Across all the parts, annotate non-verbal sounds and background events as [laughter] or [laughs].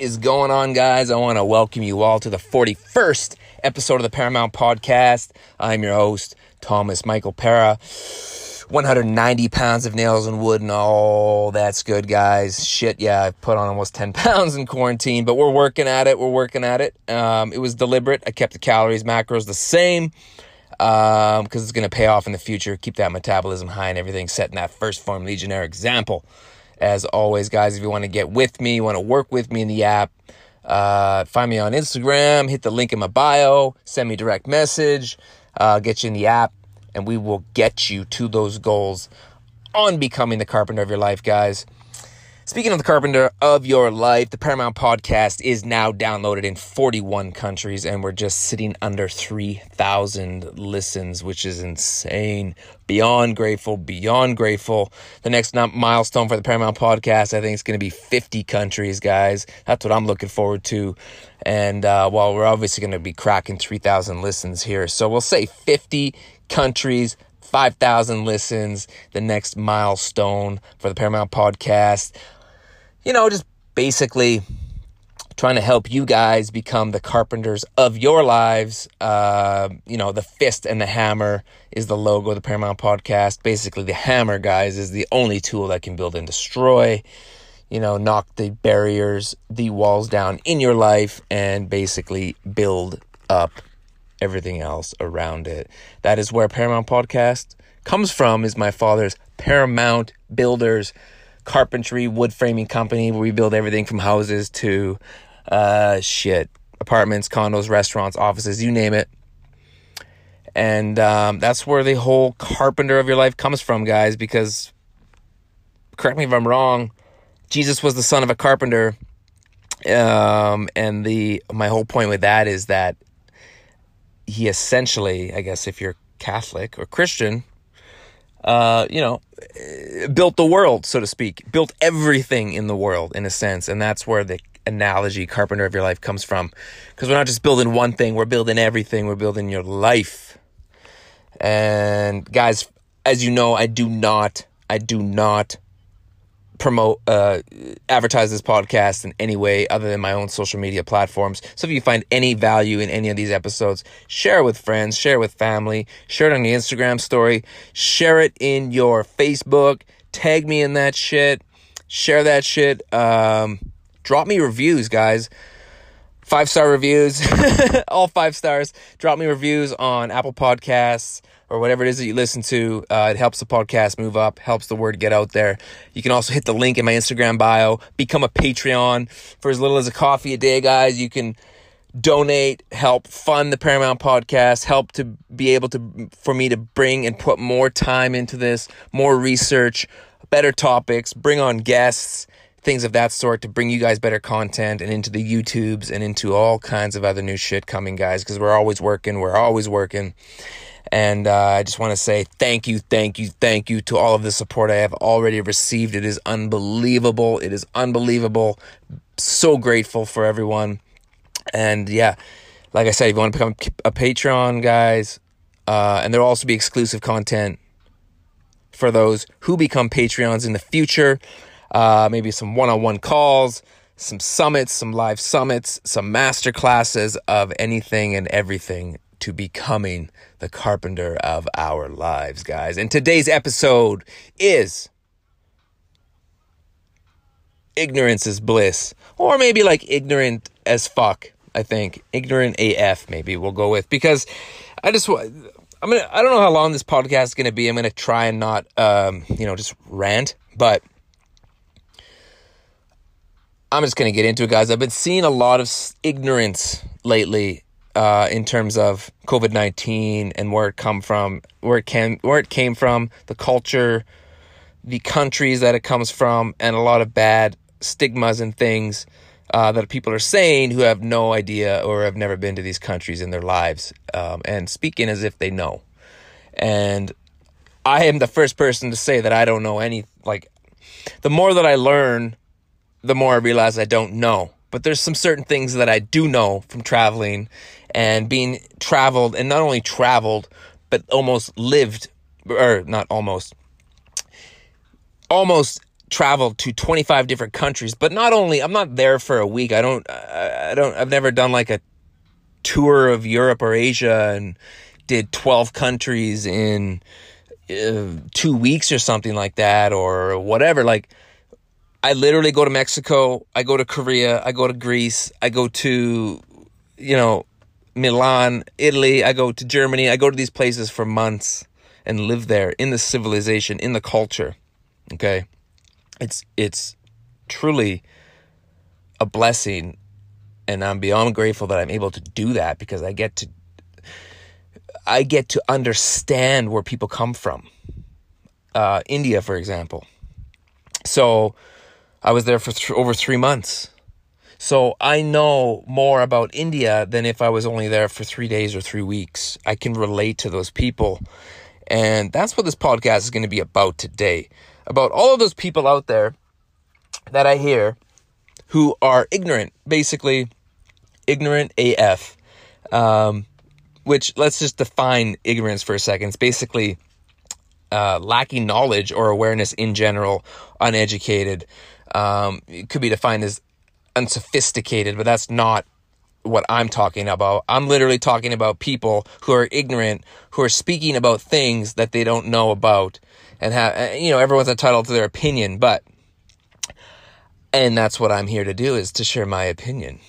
Is going on, guys? I want to welcome you all to the 41st episode of the Paramount Podcast. I'm your host, Thomas Michael Perras. 190 pounds of nails and wood and all that's good, guys. Shit, yeah, I put on almost 10 [laughs] pounds in quarantine, but we're working at it. We're working at it. Um, it was deliberate. I kept the calories, macros the same because um, it's going to pay off in the future. Keep that metabolism high and everything, setting that 1st Phorm Legionnaire example. As always, guys, if you want to get with me, you want to work with me in the app, uh, find me on Instagram, hit the link in my bio, send me direct message, uh, get you in the app and we will get you to those goals on becoming the carpenter of your life, guys. Speaking of the carpenter of your life, the Paramount Podcast is now downloaded in 41 countries, and we're just sitting under 3,000 listens, which is insane. Beyond grateful, beyond grateful. The next milestone for the Paramount Podcast, I think, is going to be 50 countries, guys. That's what I'm looking forward to. And uh, well, we're obviously going to be cracking 3,000 listens here. So we'll say 50 countries, 5,000 listens, the next milestone for the Paramount Podcast. You know, just basically trying to help you guys become the carpenters of your lives. Uh, you know, the fist and the hammer is the logo of the Paramount Podcast. Basically, the hammer, guys, is the only tool that can build and destroy. You know, knock the barriers, the walls down in your life, and basically build up everything else around it. That is where Paramount Podcast comes from is my father's Paramount Builders carpentry wood framing company where we build everything from houses to uh shit apartments condos restaurants offices you name it. And um, that's where the whole carpenter of your life comes from guys because correct me if i'm wrong jesus was the son of a carpenter. Um, and the my whole point with that is that he essentially, I guess, if you're Catholic or Christian, uh, you know, built the world, so to speak, built everything in the world in a sense. And that's where the analogy, carpenter of your life, comes from. Because we're not just building one thing, we're building everything, we're building your life. And guys, as you know, I do not, I do not promote uh, advertise this podcast in any way other than my own social media platforms. So if you find any value in any of these episodes share it with friends share it with family share it on the instagram story share it in your facebook tag me in that shit share that shit um, drop me reviews guys. Five star reviews [laughs] all five stars. Drop me reviews on apple podcasts or whatever it is that you listen to. Uh, it helps the podcast move up, helps the word get out there. You can also hit the link in my Instagram bio, become a Patreon for as little as a coffee a day, guys. You can donate, help fund the Paramount podcast, help to be able to, for me to bring and put more time into this, more research, better topics, bring on guests, things of that sort to bring you guys better content and into the YouTubes and into all kinds of other new shit coming, guys, because we're always working, we're always working. And uh, I just want to say thank you, thank you, thank you to all of the support I have already received. It is unbelievable. It is unbelievable. So grateful for everyone. And yeah, like I said, if you want to become a Patreon, guys, uh, and there'll also be exclusive content for those who become Patreons in the future. Uh, maybe some one on one calls, some summits, some live summits, some master classes of anything and everything to becoming the carpenter of our lives, guys. And today's episode is Ignorance is Bliss. Or maybe like ignorant as fuck, I think. Ignorant AF, maybe we'll go with. Because I just want. I'm gonna I don't know how long this podcast is gonna be. I'm gonna try and not um, you know, just rant, but I'm just gonna get into it, guys. I've been seeing a lot of ignorance lately uh, in terms of COVID nineteen and where it come from, where it came, where it came from, the culture, the countries that it comes from, and a lot of bad stigmas and things uh, that people are saying who have no idea or have never been to these countries in their lives, um, and speaking as if they know. And I am the first person to say that I don't know any. Like, the more that I learn, the more I realize I don't know. But there's some certain things that I do know from traveling and being traveled and not only traveled but almost lived or not almost almost traveled to 25 different countries, but not only I'm not there for a week. I don't I don't I've never done like a tour of Europe or Asia and did 12 countries in uh, 2 weeks or something like that or whatever like I literally go to Mexico, I go to Korea, I go to Greece, I go to you know Milan, Italy, I go to Germany, I go to these places for months and live there in the civilization, in the culture. Okay? It's it's truly a blessing and I'm beyond grateful that I'm able to do that because I get to I get to understand where people come from. Uh, India, for example. So I was there for th- over three months. So I know more about India than if I was only there for three days or three weeks. I can relate to those people. And that's what this podcast is going to be about today. About all of those people out there that I hear who are ignorant, basically ignorant AF. Um, which let's just define ignorance for a second. It's basically uh, lacking knowledge or awareness in general, uneducated. Um, it could be defined as unsophisticated, but that's not what I'm talking about. I'm literally talking about people who are ignorant, who are speaking about things that they don't know about, and have you know everyone's entitled to their opinion, but and that's what I'm here to do is to share my opinion.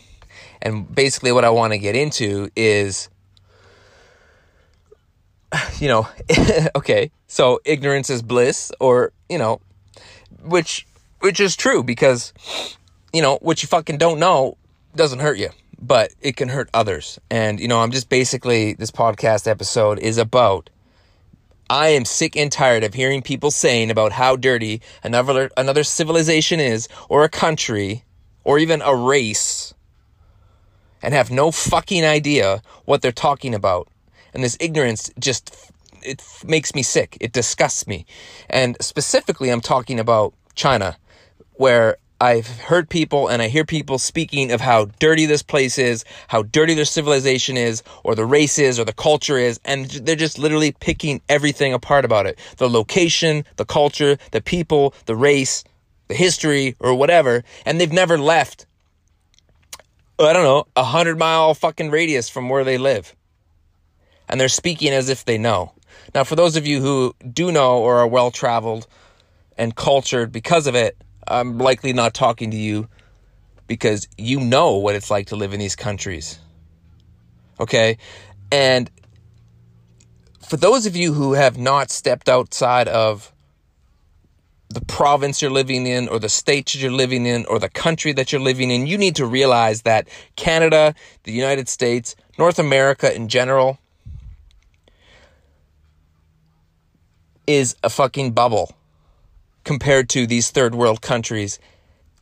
And basically, what I want to get into is, you know, [laughs] okay, so ignorance is bliss, or you know, which which is true because you know what you fucking don't know doesn't hurt you but it can hurt others. And, you know, I'm just basically, this podcast episode is about I am sick and tired of hearing people saying about how dirty another, another civilization is, or a country, or even a race, and have no fucking idea what they're talking about. And this ignorance just, it makes me sick. It disgusts me. And specifically, I'm talking about China, where I've heard people and I hear people speaking of how dirty this place is, how dirty their civilization is, or the race is, or the culture is, and they're just literally picking everything apart about it. The location, the culture, the people, the race, the history, or whatever, and they've never left, uh, I don't know, a hundred mile fucking radius from where they live. And they're speaking as if they know. Now, for those of you who do know or are well traveled and cultured because of it, I'm likely not talking to you because you know what it's like to live in these countries. Okay? And for those of you who have not stepped outside of the province you're living in or the state you're living in or the country that you're living in, you need to realize that Canada, the United States, North America in general is a fucking bubble compared to these third world countries,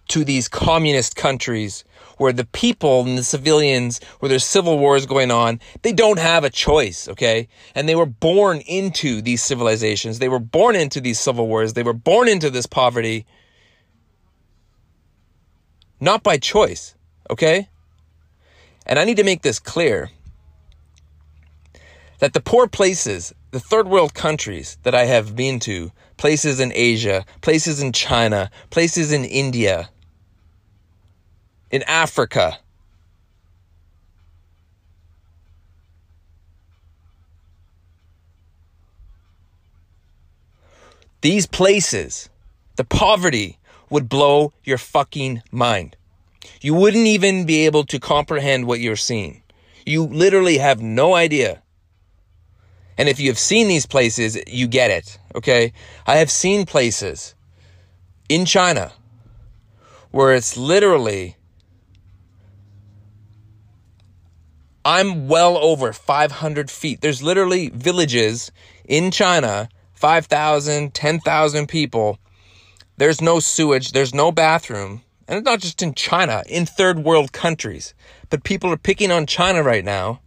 to these communist countries where the people and the civilians, where there's civil wars going on, they don't have a choice, okay? And they were born into these civilizations. They were born into these civil wars. They were born into this poverty. Not by choice, okay? And I need to make this clear that the poor places, the third world countries that I have been to, places in Asia, places in China, places in India, in Africa, these places, the poverty would blow your fucking mind. You wouldn't even be able to comprehend what you're seeing. You literally have no idea and if you have seen these places, you get it. Okay. I have seen places in China where it's literally, I'm well over 500 feet. There's literally villages in China, 5,000, 10,000 people. There's no sewage, there's no bathroom. And it's not just in China, in third world countries. But people are picking on China right now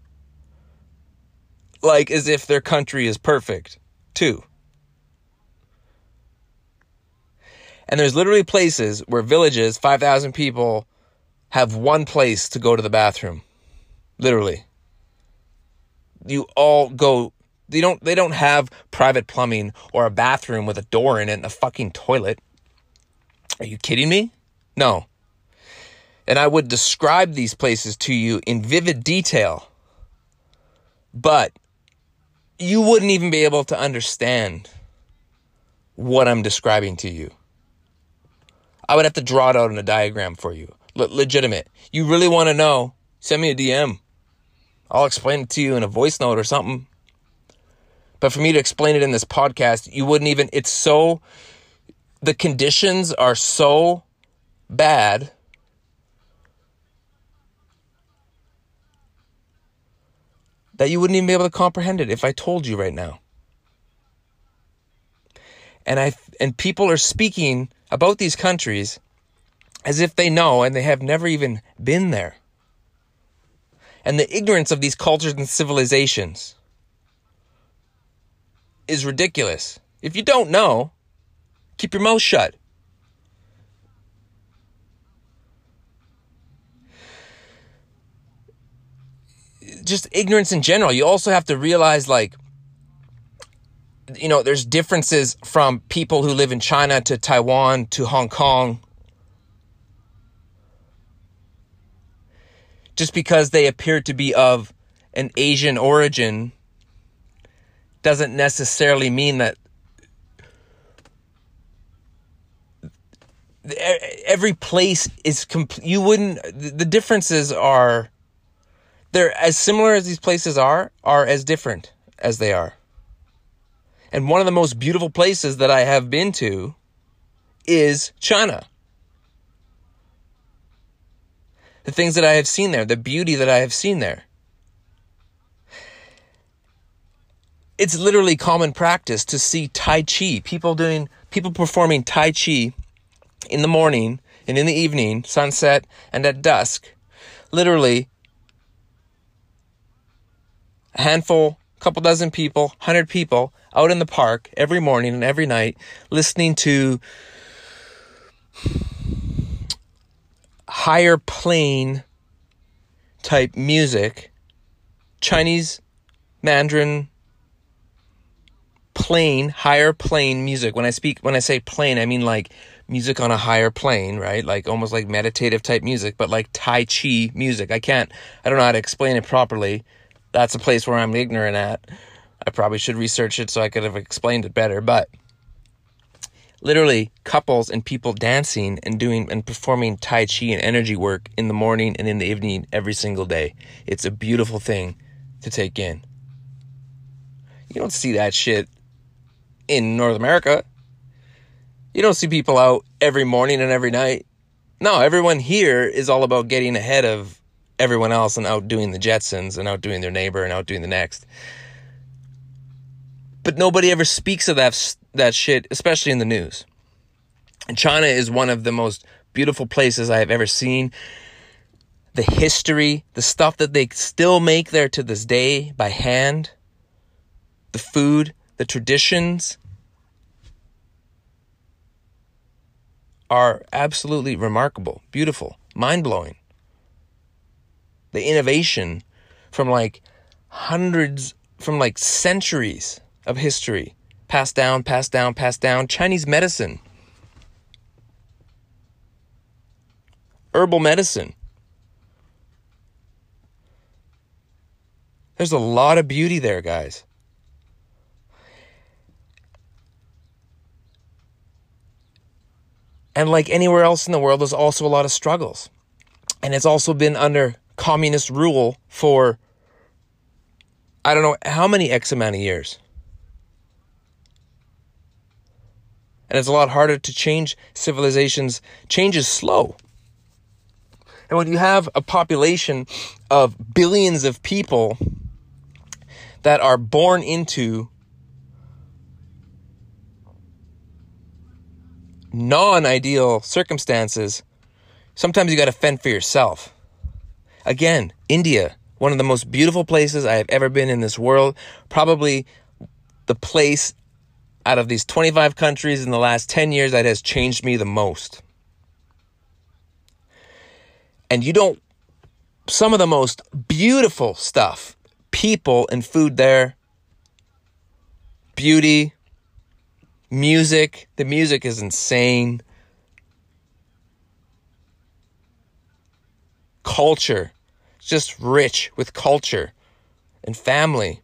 like as if their country is perfect, too. And there's literally places where villages, 5,000 people, have one place to go to the bathroom. Literally. You all go they don't they don't have private plumbing or a bathroom with a door in it and a fucking toilet. Are you kidding me? No. And I would describe these places to you in vivid detail, but you wouldn't even be able to understand what I'm describing to you. I would have to draw it out in a diagram for you. Le- legitimate. You really want to know? Send me a DM. I'll explain it to you in a voice note or something. But for me to explain it in this podcast, you wouldn't even, it's so, the conditions are so bad that you wouldn't even be able to comprehend it if I told you right now. And I and people are speaking about these countries as if they know and they have never even been there. And the ignorance of these cultures and civilizations is ridiculous. If you don't know, keep your mouth shut. Just ignorance in general. You also have to realize, like, you know, there's differences from people who live in China to Taiwan to Hong Kong. Just because they appear to be of an Asian origin doesn't necessarily mean that every place is complete. You wouldn't, the differences are, they're as similar as these places are, are as different as they are. And one of the most beautiful places that I have been to is China. The things that I have seen there, the beauty that I have seen there. It's literally common practice to see Tai Chi, people doing, people performing Tai Chi in the morning and in the evening, sunset and at dusk. Literally, a handful, couple dozen people, hundred people out in the park every morning and every night listening to higher plane type music, Chinese, Mandarin, plane, higher plane music. When I speak, when I say plane, I mean like music on a higher plane, right? Like almost like meditative type music, but like Tai Chi music. I can't, I don't know how to explain it properly. That's a place where I'm ignorant at. I probably should research it so I could have explained it better, but literally couples and people dancing and doing and performing Tai Chi and energy work in the morning and in the evening every single day. It's a beautiful thing to take in. You don't see that shit in North America. You don't see people out every morning and every night. No, everyone here is all about getting ahead of everyone else and outdoing the Jetsons and outdoing their neighbor and outdoing the next. But nobody ever speaks of that that shit, especially in the news. And China is one of the most beautiful places I have ever seen. The history, the stuff that they still make there to this day by hand, the food, the traditions are absolutely remarkable, beautiful, mind blowing. The innovation from like hundreds, from like centuries of history. Passed down, passed down, passed down. Chinese medicine. Herbal medicine. There's a lot of beauty there, guys. And like anywhere else in the world, there's also a lot of struggles. And it's also been under communist rule for, I don't know how many X amount of years. and it's a lot harder to change civilizations. Change is slow. And when you have a population of billions of people that are born into non ideal circumstances, sometimes you got to fend for yourself. Again, India, one of the most beautiful places I have ever been in this world. Probably the place out of these 25 countries in the last 10 years that has changed me the most. And you don't, some of the most beautiful stuff, people and food there, beauty, music. The music is insane. Culture. Just rich with culture and family.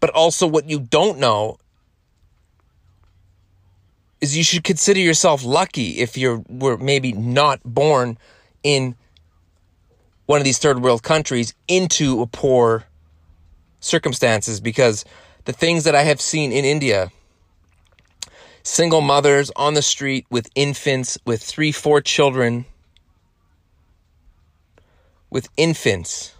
But also, what you don't know is you should consider yourself lucky if you were maybe not born in one of these third world countries into a poor circumstances because the things that I have seen in India single mothers on the street with infants, with three, four children, with infants.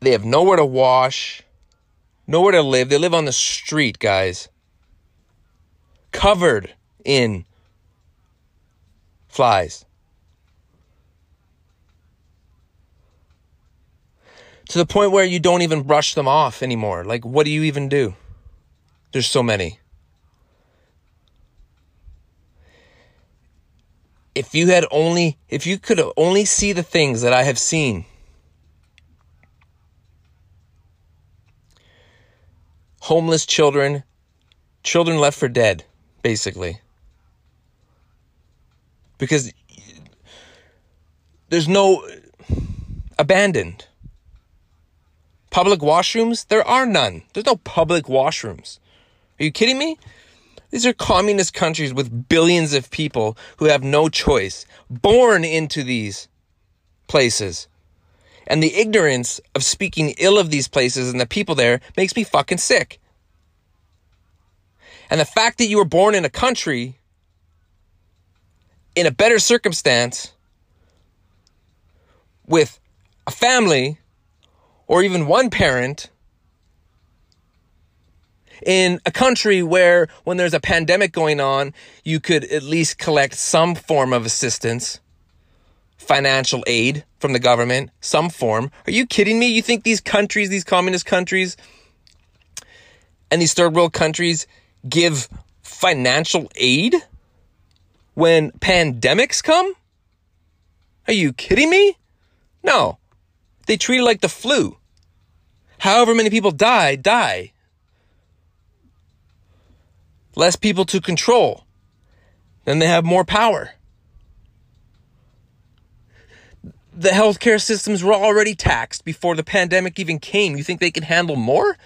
They have nowhere to wash, nowhere to live. They live on the street, guys. Covered in flies. to the point where you don't even brush them off anymore. Like, what do you even do? There's so many. If you had only, if you could only see the things that I have seen, homeless children, children left for dead, basically. Because there's no abandoned. Public washrooms? There are none. There's no public washrooms. Are you kidding me? These are communist countries with billions of people who have no choice, born into these places. And the ignorance of speaking ill of these places and the people there makes me fucking sick. And the fact that you were born in a country in a better circumstance with a family or even one parent in a country where when there's a pandemic going on, you could at least collect some form of assistance, financial aid from the government, some form. Are you kidding me? You think these countries, these communist countries, and these third world countries give financial aid when pandemics come? Are you kidding me? No. They treat it like the flu. However many people die, die. Less people to control. Then they have more power. The healthcare systems were already taxed before the pandemic even came. You think they can handle more?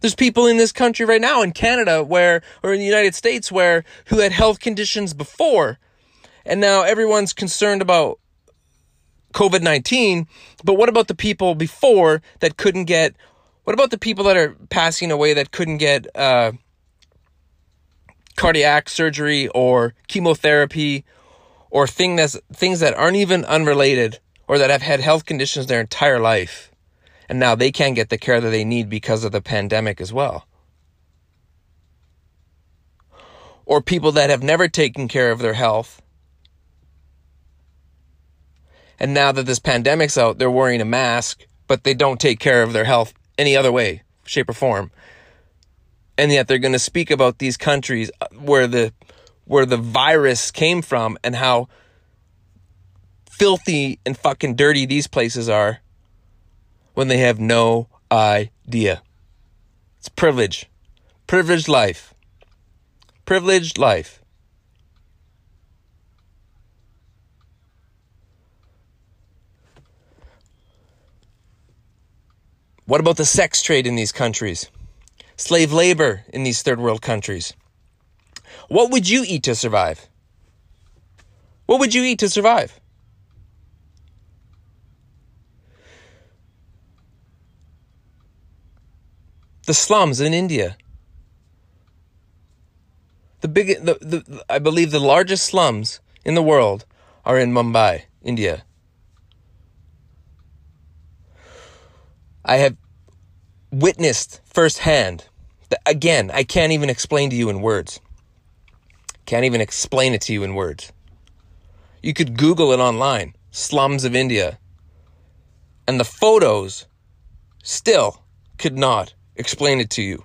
There's people in this country right now in Canada where or in the United States where who had health conditions before and now everyone's concerned about COVID 19, but what about the people before that couldn't get? What about the people that are passing away that couldn't get uh, cardiac surgery or chemotherapy or thing that's, things that aren't even unrelated or that have had health conditions their entire life? And now they can't get the care that they need because of the pandemic as well. Or people that have never taken care of their health and now that this pandemic's out, they're wearing a mask, but they don't take care of their health any other way, shape, or form. And yet they're going to speak about these countries uh, where the where the virus came from and how filthy and fucking dirty these places are when they have no idea. It's privilege. Privileged life. Privileged life. What about the sex trade in these countries? Slave labor in these third world countries? What would you eat to survive? What would you eat to survive? The slums in India. The big, the, the, I believe the largest slums in the world are in Mumbai, India. I have witnessed firsthand. That, again, I can't even explain to you in words. Can't even explain it to you in words. You could Google it online slums of India. And the photos still could not explain it to you.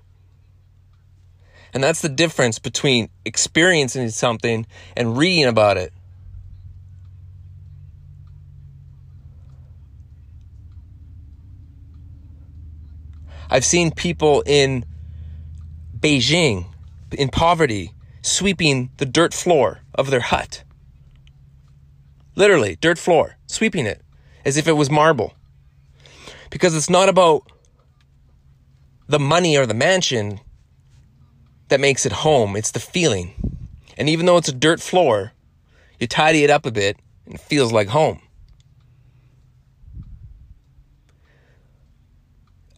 And that's the difference between experiencing something and reading about it. I've seen people in Beijing in poverty sweeping the dirt floor of their hut. Literally, dirt floor, sweeping it as if it was marble. Because it's not about the money or the mansion that makes it home, it's the feeling. And even though it's a dirt floor, you tidy it up a bit and it feels like home.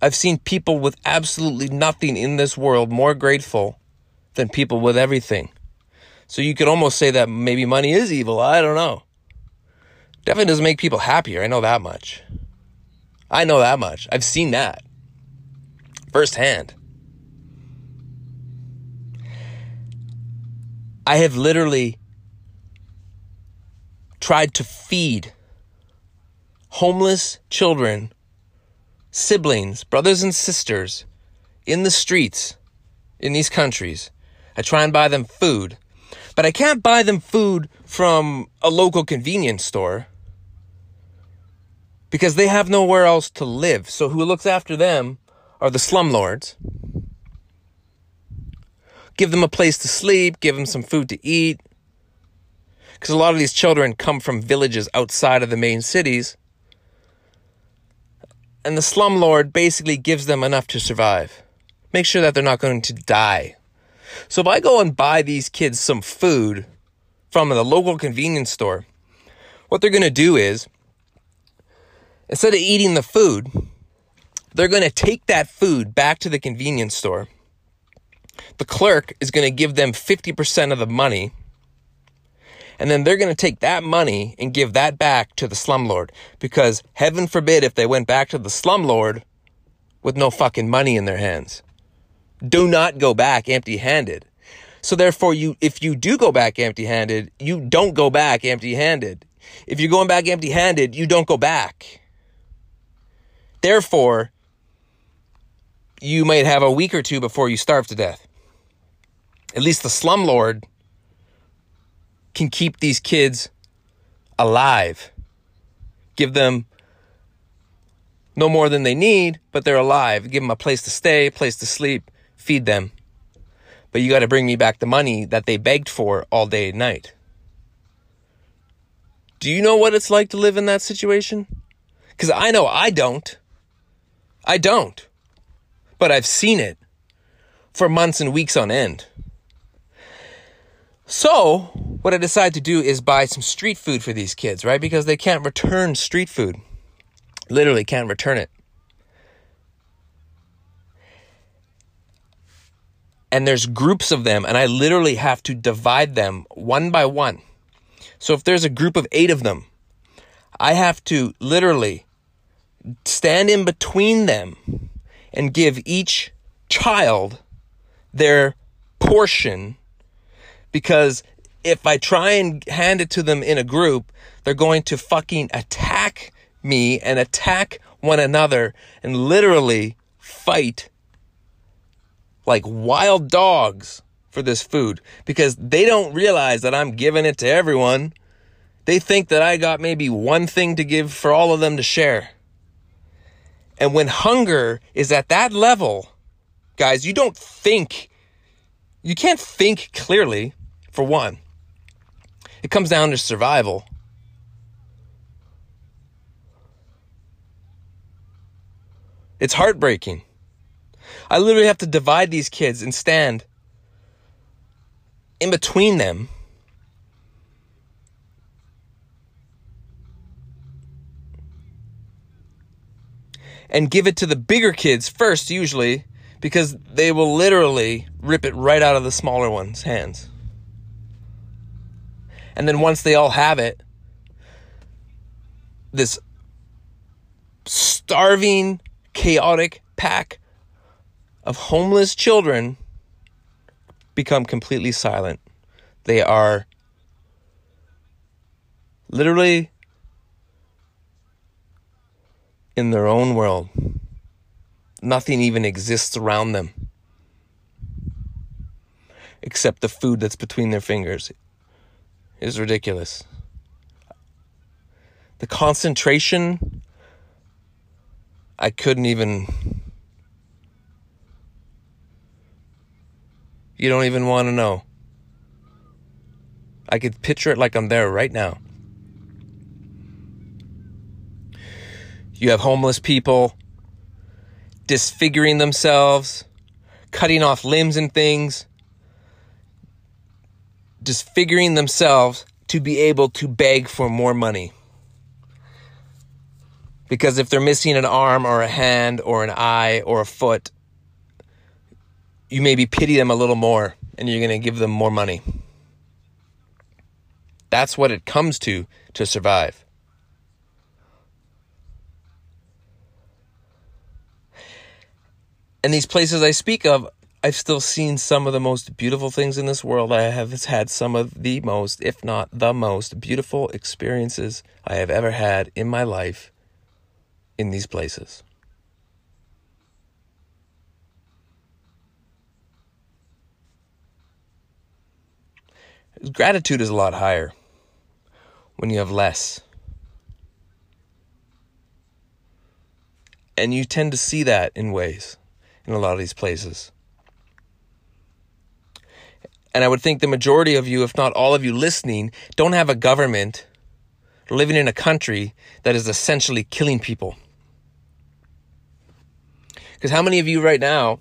I've seen people with absolutely nothing in this world more grateful than people with everything. So you could almost say that maybe money is evil. I don't know. Definitely doesn't make people happier. I know that much. I know that much. I've seen that firsthand. I have literally tried to feed homeless children, siblings, brothers and sisters in the streets in these countries. I try and buy them food, but I can't buy them food from a local convenience store because they have nowhere else to live. So who looks after them are the slumlords. Give them a place to sleep, give them some food to eat, because a lot of these children come from villages outside of the main cities. And the slumlord basically gives them enough to survive. Make sure that they're not going to die. So if I go and buy these kids some food from the local convenience store, what they're going to do is instead of eating the food, they're going to take that food back to the convenience store. The clerk is going to give them 50% of the money and then they're going to take that money and give that back to the slumlord. Because heaven forbid if they went back to the slumlord with no fucking money in their hands. Do not go back empty handed. So therefore, you, if you do go back empty handed, you don't go back empty handed. If you're going back empty handed, you don't go back. Therefore, you might have a week or two before you starve to death. At least the slumlord can keep these kids alive. Give them no more than they need, but they're alive. Give them a place to stay, place to sleep, feed them. But you got to bring me back the money that they begged for all day and night. Do you know what it's like to live in that situation? Because I know I don't. I don't. But I've seen it for months and weeks on end. So, what I decided to do is buy some street food for these kids, right? Because they can't return street food. Literally can't return it. And there's groups of them, and I literally have to divide them one by one. So if there's a group of eight of them, I have to literally stand in between them and give each child their portion because if I try and hand it to them in a group, they're going to fucking attack me and attack one another and literally fight like wild dogs for this food because they don't realize that I'm giving it to everyone. They think that I got maybe one thing to give for all of them to share. And when hunger is at that level, guys, you don't think, you can't think clearly for one. It comes down to survival. It's heartbreaking. I literally have to divide these kids and stand in between them. And give it to the bigger kids first, usually, because they will literally rip it right out of the smaller ones' hands. And then once they all have it, this starving, chaotic pack of homeless children become completely silent. They are literally in their own world. Nothing even exists around them except the food that's between their fingers is ridiculous. The concentration, I couldn't even. You don't even want to know. I could picture it like I'm there right now. You have homeless people disfiguring themselves, cutting off limbs and things disfiguring themselves to be able to beg for more money. Because if they're missing an arm or a hand or an eye or a foot, you maybe pity them a little more and you're going to give them more money. That's what it comes to to survive. And these places I speak of, I've still seen some of the most beautiful things in this world. I have had some of the most, if not the most, beautiful experiences I have ever had in my life in these places. Gratitude is a lot higher when you have less. And you tend to see that in ways in a lot of these places. And I would think the majority of you, if not all of you listening, don't have a government living in a country that is essentially killing people. Because how many of you right now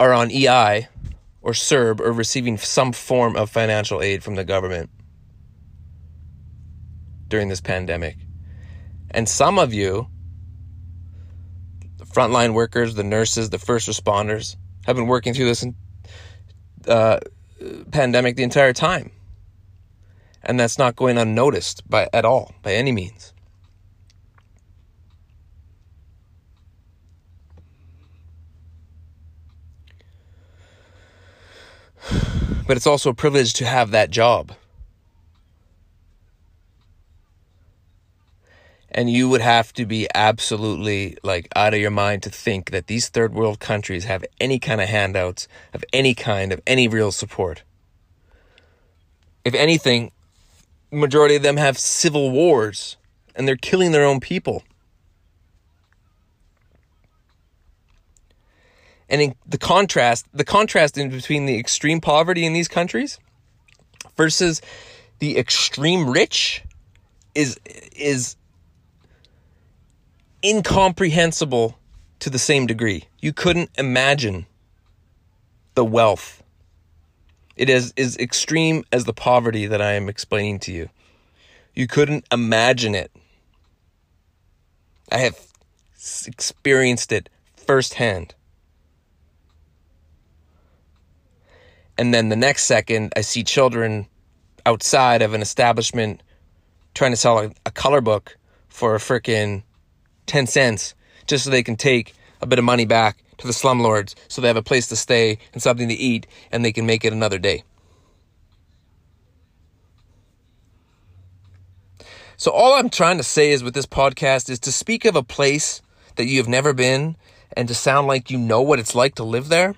are on EI or CERB or receiving some form of financial aid from the government during this pandemic? And some of you, the frontline workers, the nurses, the first responders, have been working through this uh, pandemic the entire time. And that's not going unnoticed by at all, by any means. [sighs] But it's also a privilege to have that job. And you would have to be absolutely like out of your mind to think that these third world countries have any kind of handouts, of any kind, of any real support. If anything, majority of them have civil wars and they're killing their own people. And in the contrast, the contrast in between the extreme poverty in these countries versus the extreme rich is is incomprehensible to the same degree. You couldn't imagine the wealth. It is as extreme as the poverty that I am explaining to you. You couldn't imagine it. I have experienced it firsthand. And then the next second, I see children outside of an establishment trying to sell a, color book for a freaking 10 cents just so they can take a bit of money back to the slumlords so they have a place to stay and something to eat and they can make it another day. So, all I'm trying to say is with this podcast is to speak of a place that you have never been and to sound like you know what it's like to live there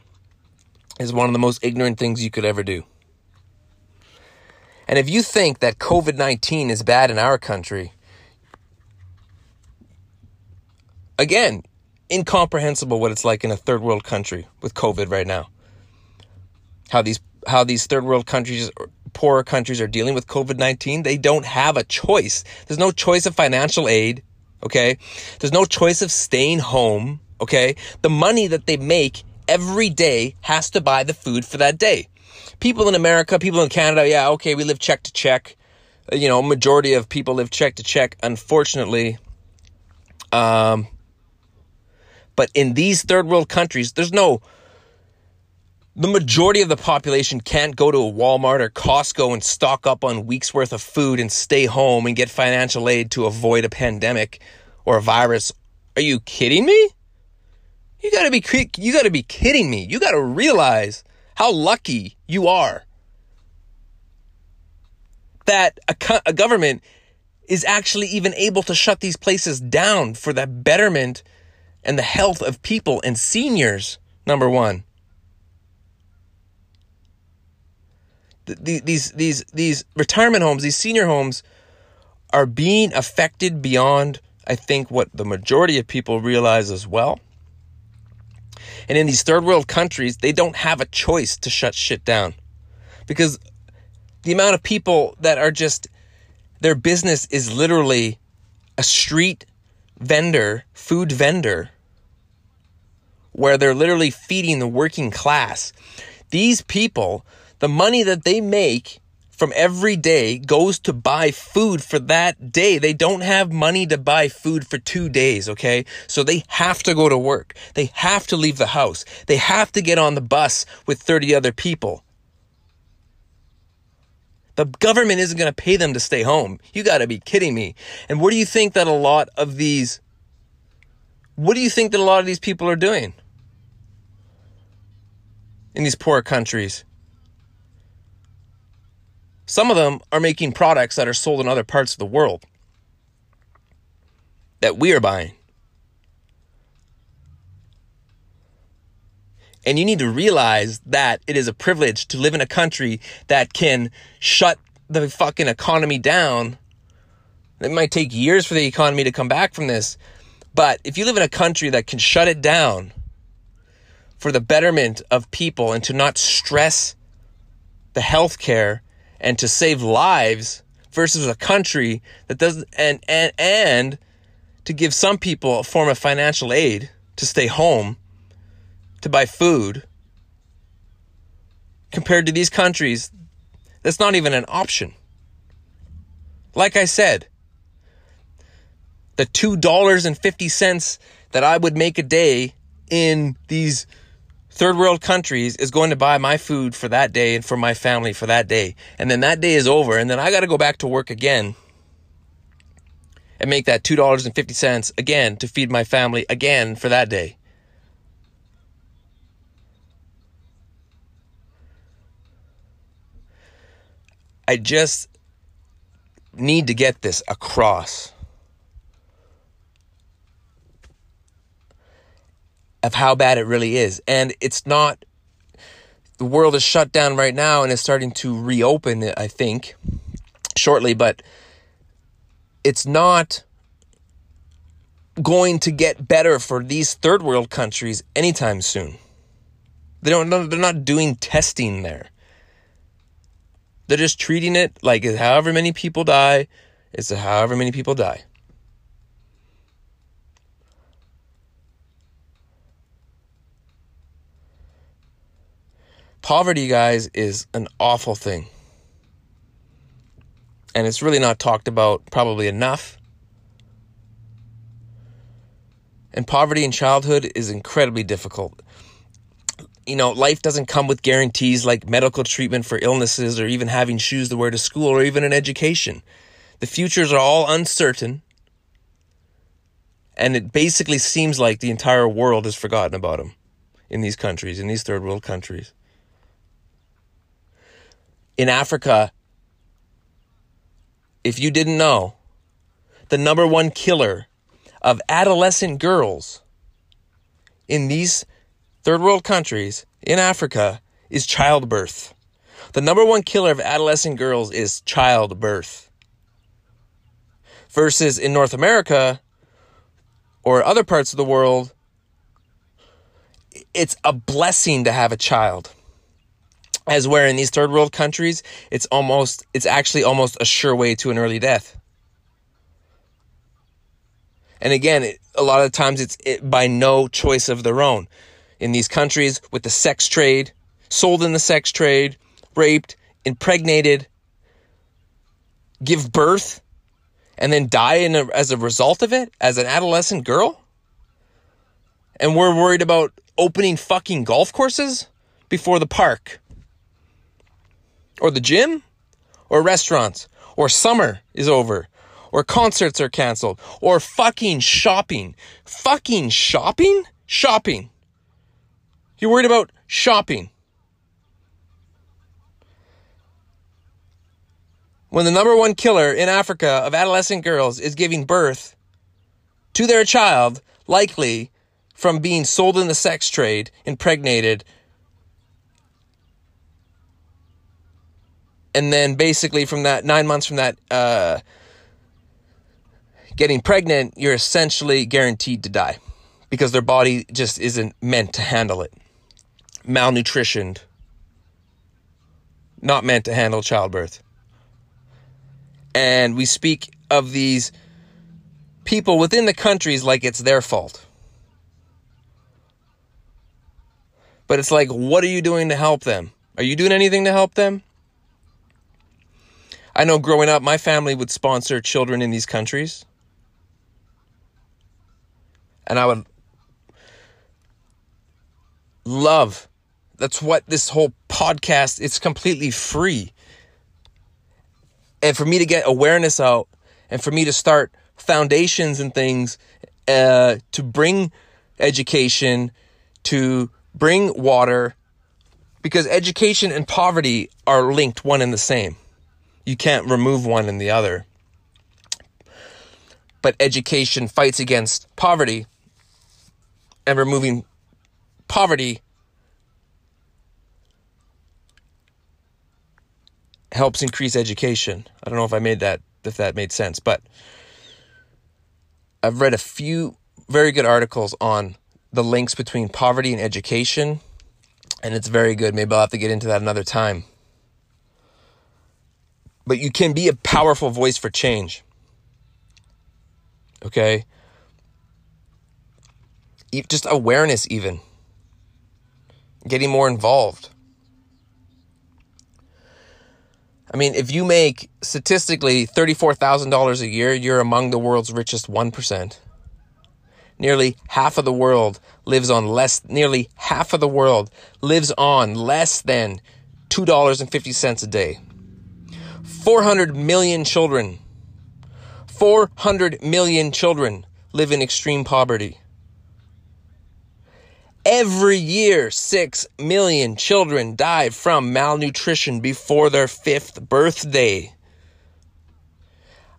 is one of the most ignorant things you could ever do. And if you think that COVID 19 is bad in our country, again, incomprehensible what it's like in a third world country with COVID right now. How these how these third world countries poorer countries are dealing with COVID-19, they don't have a choice. There's no choice of financial aid, okay? There's no choice of staying home, okay? The money that they make every day has to buy the food for that day. People in America, people in Canada, yeah, okay, we live check to check. Uh, you know, majority of people live check to check, unfortunately. Um, but in these third world countries, there's no the majority of the population can't go to a Walmart or Costco and stock up on weeks worth of food and stay home and get financial aid to avoid a pandemic or a virus. Are you kidding me? You gotta be you gotta be kidding me. You gotta realize how lucky you are that a, a government is actually even able to shut these places down for the betterment and the health of people and seniors. Number one. these these these retirement homes, these senior homes, are being affected beyond I think what the majority of people realize as well. And in these third world countries, they don't have a choice to shut shit down. Because the amount of people that are just, their business is literally a street vendor, food vendor, where they're literally feeding the working class. These people, the money that they make from every day goes to buy food for that day. They don't have money to buy food for two days, okay? So they have to go to work. They have to leave the house. They have to get on the bus with 30 other people. The government isn't going to pay them to stay home. You got to be kidding me. And what do you think that a lot of these what do you think that a lot of these people are doing in these poor countries? Some of them are making products that are sold in other parts of the world that we are buying. And you need to realize that it is a privilege to live in a country that can shut the fucking economy down. It might take years for the economy to come back from this. But if you live in a country that can shut it down for the betterment of people and to not stress the healthcare and to save lives versus a country that doesn't and and and to give some people a form of financial aid to stay home to buy food compared to these countries that's not even an option. Like i said the $2.50 that i would make a day in these third world countries is going to buy my food for that day and for my family for that day. And then that day is over, and then I got to go back to work again and make that $2.50 again to feed my family again for that day. I just need to get this across. Of how bad it really is. And it's not, the world is shut down right now and is starting to reopen, I think, shortly, but it's not going to get better for these third world countries anytime soon. They don't they're not doing testing there. They're just treating it like however many people die, it's however many people die. Poverty, guys, is an awful thing. And it's really not talked about probably enough. And poverty in childhood is incredibly difficult. You know, life doesn't come with guarantees like medical treatment for illnesses or even having shoes to wear to school or even an education. The futures are all uncertain. And it basically seems like the entire world has forgotten about them in these countries, in these third world countries in Africa, if you didn't know, the number one killer of adolescent girls in these third world countries in Africa is childbirth. The number one killer of adolescent girls is childbirth. Versus in North America or other parts of the world, it's a blessing to have a child as where in these third world countries, it's almost, it's actually almost a sure way to an early death. And again, it, a lot of times it's it, by no choice of their own. In these countries with the sex trade, sold in the sex trade, raped, impregnated, give birth, and then die a, as a result of it as an adolescent girl? And we're worried about opening fucking golf courses before the park or the gym or restaurants or summer is over or concerts are canceled or fucking shopping. Fucking shopping? Shopping. You're worried about shopping. When the number one killer in Africa of adolescent girls is giving birth to their child, likely from being sold in the sex trade, impregnated, and then basically from that nine months from that uh, getting pregnant, you're essentially guaranteed to die because their body just isn't meant to handle it. Malnutritioned, not meant to handle childbirth. And we speak of these people within the countries like it's their fault. But it's like, what are you doing to help them? Are you doing anything to help them? I know growing up, my family would sponsor children in these countries. And I would love. That's what this whole podcast it's completely free. And for me to get awareness out and for me to start foundations and things uh, to bring education, to bring water, because education and poverty are linked one and the same. You can't remove one and the other. But education fights against poverty, and removing poverty helps increase education. I don't know if I made that if that made sense, but I've read a few very good articles on the links between poverty and education, and it's very good. Maybe I'll have to get into that another time. But you can be a powerful voice for change. Okay? Just awareness, even. Getting more involved. I mean, if you make statistically $34,000 a year, you're among the world's richest 1%. Nearly half of the world lives on less, nearly half of the world lives on less than $2.50 a day. 400 million children, 400 million children live in extreme poverty. Every year, 6 million children die from malnutrition before their fifth birthday.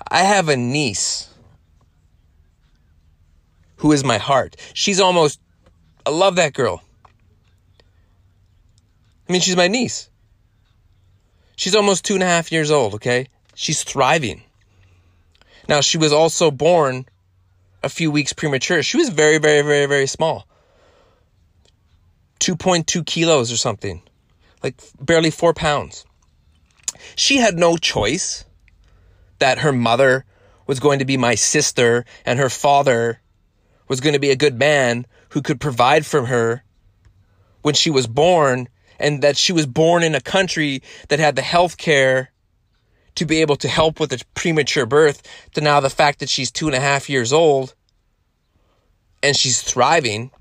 I have a niece who is my heart. She's almost, I love that girl. I mean, she's my niece. She's almost two and a half years old, okay? She's thriving. Now, she was also born a few weeks premature. She was very, very, very, very small. 2.2 kilos or something, like barely four pounds. She had no choice that her mother was going to be my sister and her father was going to be a good man who could provide for her when she was born and that she was born in a country that had the health care to be able to help with a premature birth to now the fact that she's two and a half years old and she's thriving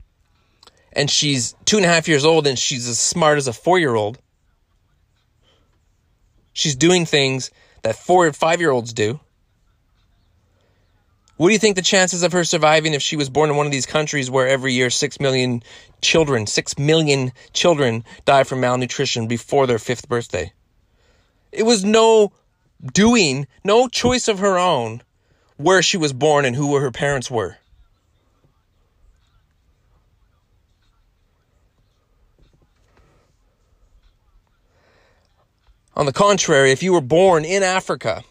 and she's two and a half years old and she's as smart as a four year old. She's doing things that four and five year olds do. What do you think the chances of her surviving if she was born in one of these countries where every year six million children, six million children die from malnutrition before their fifth birthday? It was no doing, no choice of her own where she was born and who her parents were. On the contrary, if you were born in Africa,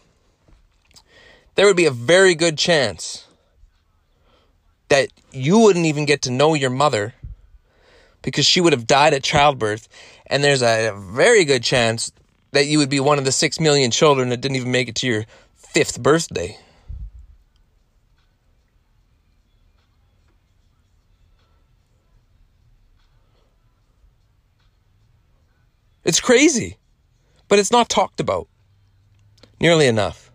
there would be a very good chance that you wouldn't even get to know your mother because she would have died at childbirth. And there's a very good chance that you would be one of the six million children that didn't even make it to your fifth birthday. It's crazy. But it's not talked about nearly enough.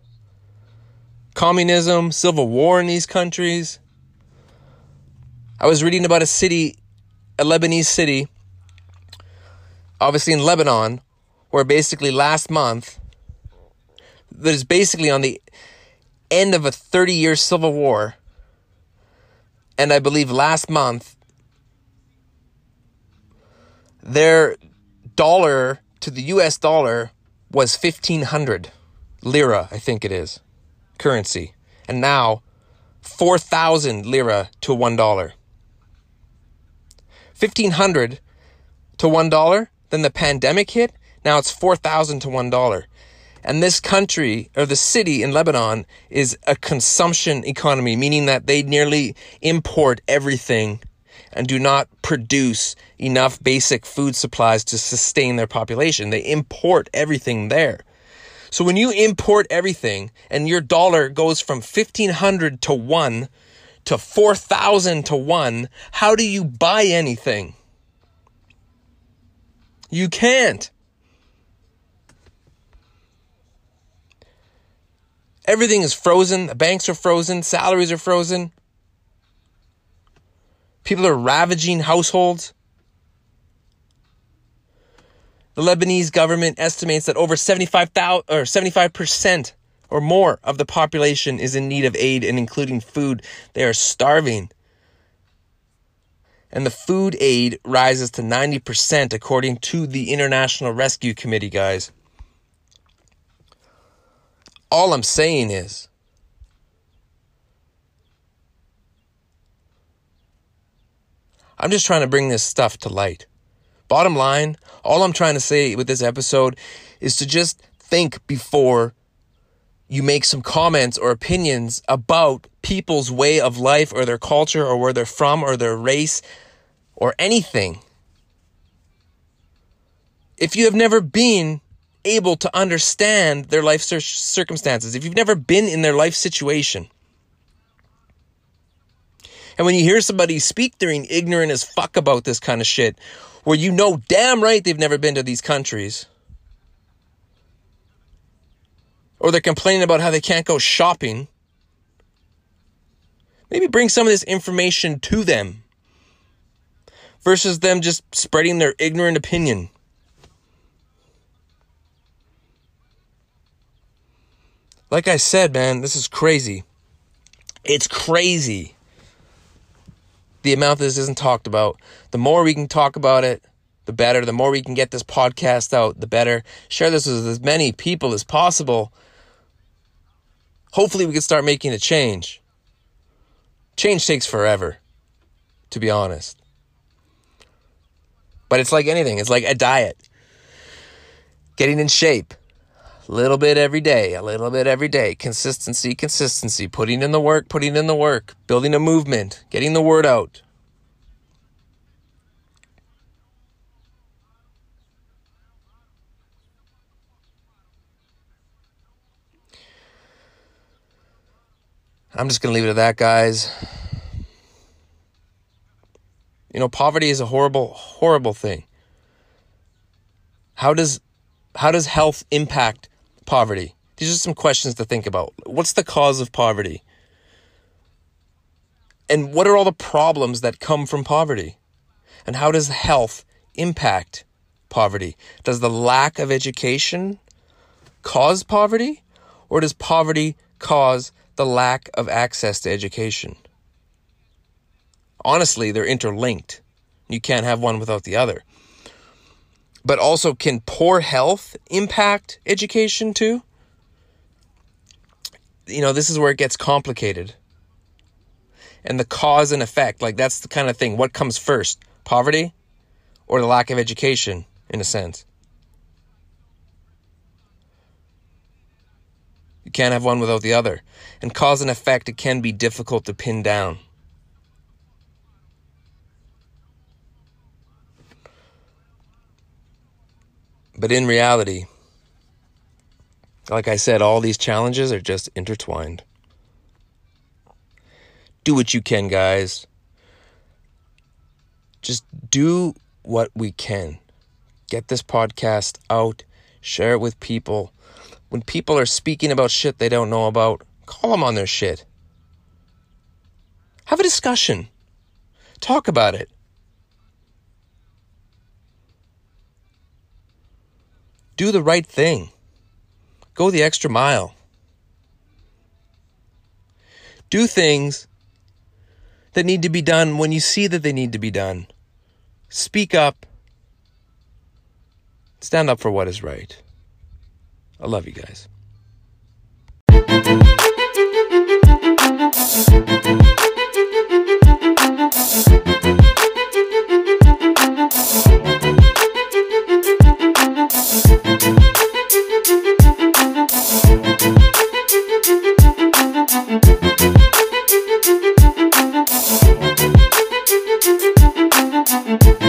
Communism, civil war in these countries. I was reading about a city, a Lebanese city, obviously in Lebanon, where basically last month, that is basically on the end of a 30 year civil war. And I believe last month, their dollar to the US dollar was 1500 lira, I think it is, currency. And now 4,000 lira to $1. 1500 to $1, then the pandemic hit, now it's 4,000 to $1. And this country, or the city in Lebanon, is a consumption economy, meaning that they nearly import everything and do not produce enough basic food supplies to sustain their population. They import everything there. So when you import everything and your dollar goes from 1500 to 1 to 4000 to 1, how do you buy anything? You can't. Everything is frozen. The banks are frozen. Salaries are frozen. People are ravaging households. The Lebanese government estimates that over 75,000 or 75% or more of the population is in need of aid and including food. They are starving. And the food aid rises to 90% according to the International Rescue Committee, guys. All I'm saying is I'm just trying to bring this stuff to light. Bottom line, all I'm trying to say with this episode is to just think before you make some comments or opinions about people's way of life or their culture or where they're from or their race or anything. If you have never been able to understand their life circumstances, if you've never been in their life situation, and when you hear somebody speak, they're ignorant as fuck about this kind of shit, where you know damn right they've never been to these countries. Or they're complaining about how they can't go shopping. Maybe bring some of this information to them versus them just spreading their ignorant opinion. Like I said, man, this is crazy. It's crazy the amount that this isn't talked about. The more we can talk about it, the better. The more we can get this podcast out, the better. Share this with as many people as possible. Hopefully, we can start making a change. Change takes forever, to be honest. But it's like anything, it's like a diet. Getting in shape, a little bit every day, a little bit every day. Consistency, consistency. Putting in the work, putting in the work. Building a movement, getting the word out. I'm just going to leave it at that, guys. You know, poverty is a horrible, horrible thing. How does how does health impact poverty? These are some questions to think about. What's the cause of poverty? And what are all the problems that come from poverty? And how does health impact poverty? Does the lack of education cause poverty? Or does poverty cause the lack of access to education? Honestly, they're interlinked. You can't have one without the other. But also, can poor health impact education too? You know, this is where it gets complicated. And the cause and effect, like that's the kind of thing. What comes first? Poverty or the lack of education, in a sense? You can't have one without the other. And cause and effect, it can be difficult to pin down. But in reality, like I said, all these challenges are just intertwined. Do what you can, guys. Just do what we can. Get this podcast out, share it with people. When people are speaking about shit they don't know about, call them on their shit. Have a discussion. Talk about it. Do the right thing. Go the extra mile. Do things that need to be done when you see that they need to be done. Speak up. Stand up for what is right. I love you guys.